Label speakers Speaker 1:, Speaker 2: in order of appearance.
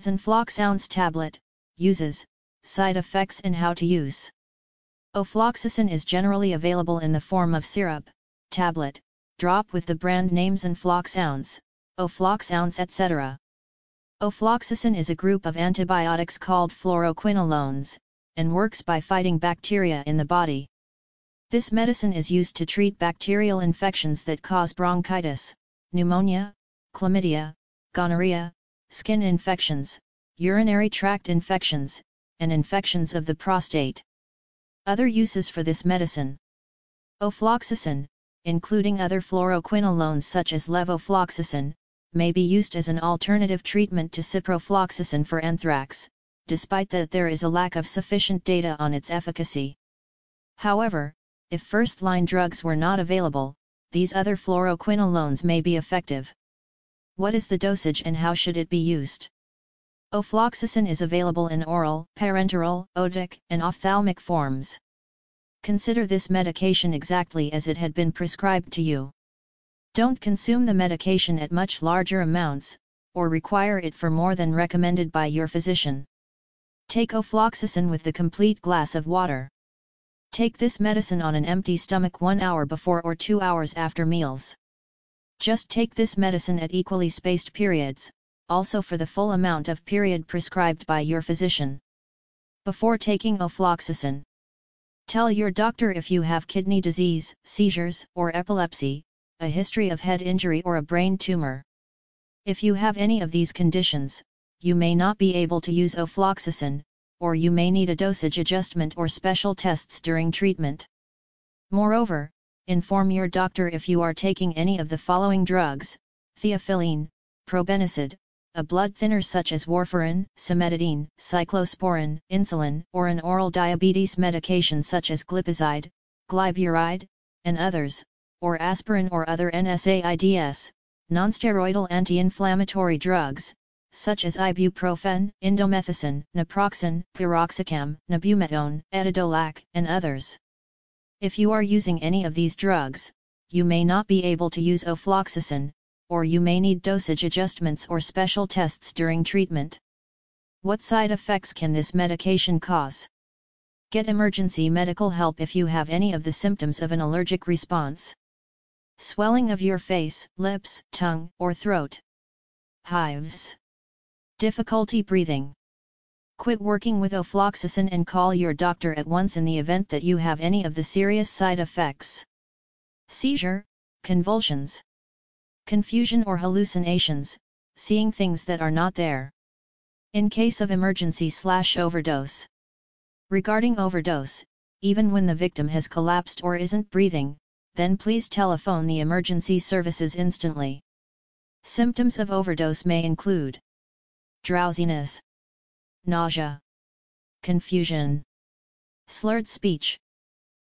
Speaker 1: Zenfloxounce tablet, uses, side effects and how to use. Ofloxacin is generally available in the form of syrup, tablet, drop with the brand names Enfloxounce, Ofloxounce etc. Ofloxacin is a group of antibiotics called fluoroquinolones, and works by fighting bacteria in the body. This medicine is used to treat bacterial infections that cause bronchitis, pneumonia, chlamydia, gonorrhea, skin infections, urinary tract infections, and infections of the prostate. Other uses for this medicine Ofloxacin, including other fluoroquinolones such as levofloxacin, may be used as an alternative treatment to ciprofloxacin for anthrax, despite that there is a lack of sufficient data on its efficacy. However, if first-line drugs were not available, these other fluoroquinolones may be effective. What is the dosage and how should it be used? Ofloxacin is available in oral, parenteral, otic, and ophthalmic forms. Consider this medication exactly as it had been prescribed to you. Don't consume the medication at much larger amounts, or require it for more than recommended by your physician. Take ofloxacin with the complete glass of water. Take this medicine on an empty stomach 1 hour before or 2 hours after meals. Just take this medicine at equally spaced periods, also for the full amount of period prescribed by your physician. Before taking ofloxacin, tell your doctor if you have kidney disease, seizures, or epilepsy, a history of head injury or a brain tumor. If you have any of these conditions, you may not be able to use ofloxacin, or you may need a dosage adjustment or special tests during treatment. Moreover, inform your doctor if you are taking any of the following drugs, theophylline, probenecid, a blood thinner such as warfarin, cimetidine, cyclosporin, insulin, or an oral diabetes medication such as glipizide, glyburide, and others, or aspirin or other NSAIDs, nonsteroidal anti-inflammatory drugs, such as ibuprofen, indomethacin, naproxen, piroxicam, nabumetone, etodolac, and others. If you are using any of these drugs, you may not be able to use ofloxacin, or you may need dosage adjustments or special tests during treatment. What side effects can this medication cause? Get emergency medical help if you have any of the symptoms of an allergic response swelling of your face, lips, tongue, or throat. Hives. Difficulty breathing. Quit working with ofloxacin and call your doctor at once in the event that you have any of the serious side effects. Seizure, convulsions, confusion or hallucinations, seeing things that are not there. In case of emergency slash overdose. Regarding overdose, even when the victim has collapsed or isn't breathing, then please telephone the emergency services instantly. Symptoms of overdose may include drowsiness, nausea, confusion, slurred speech,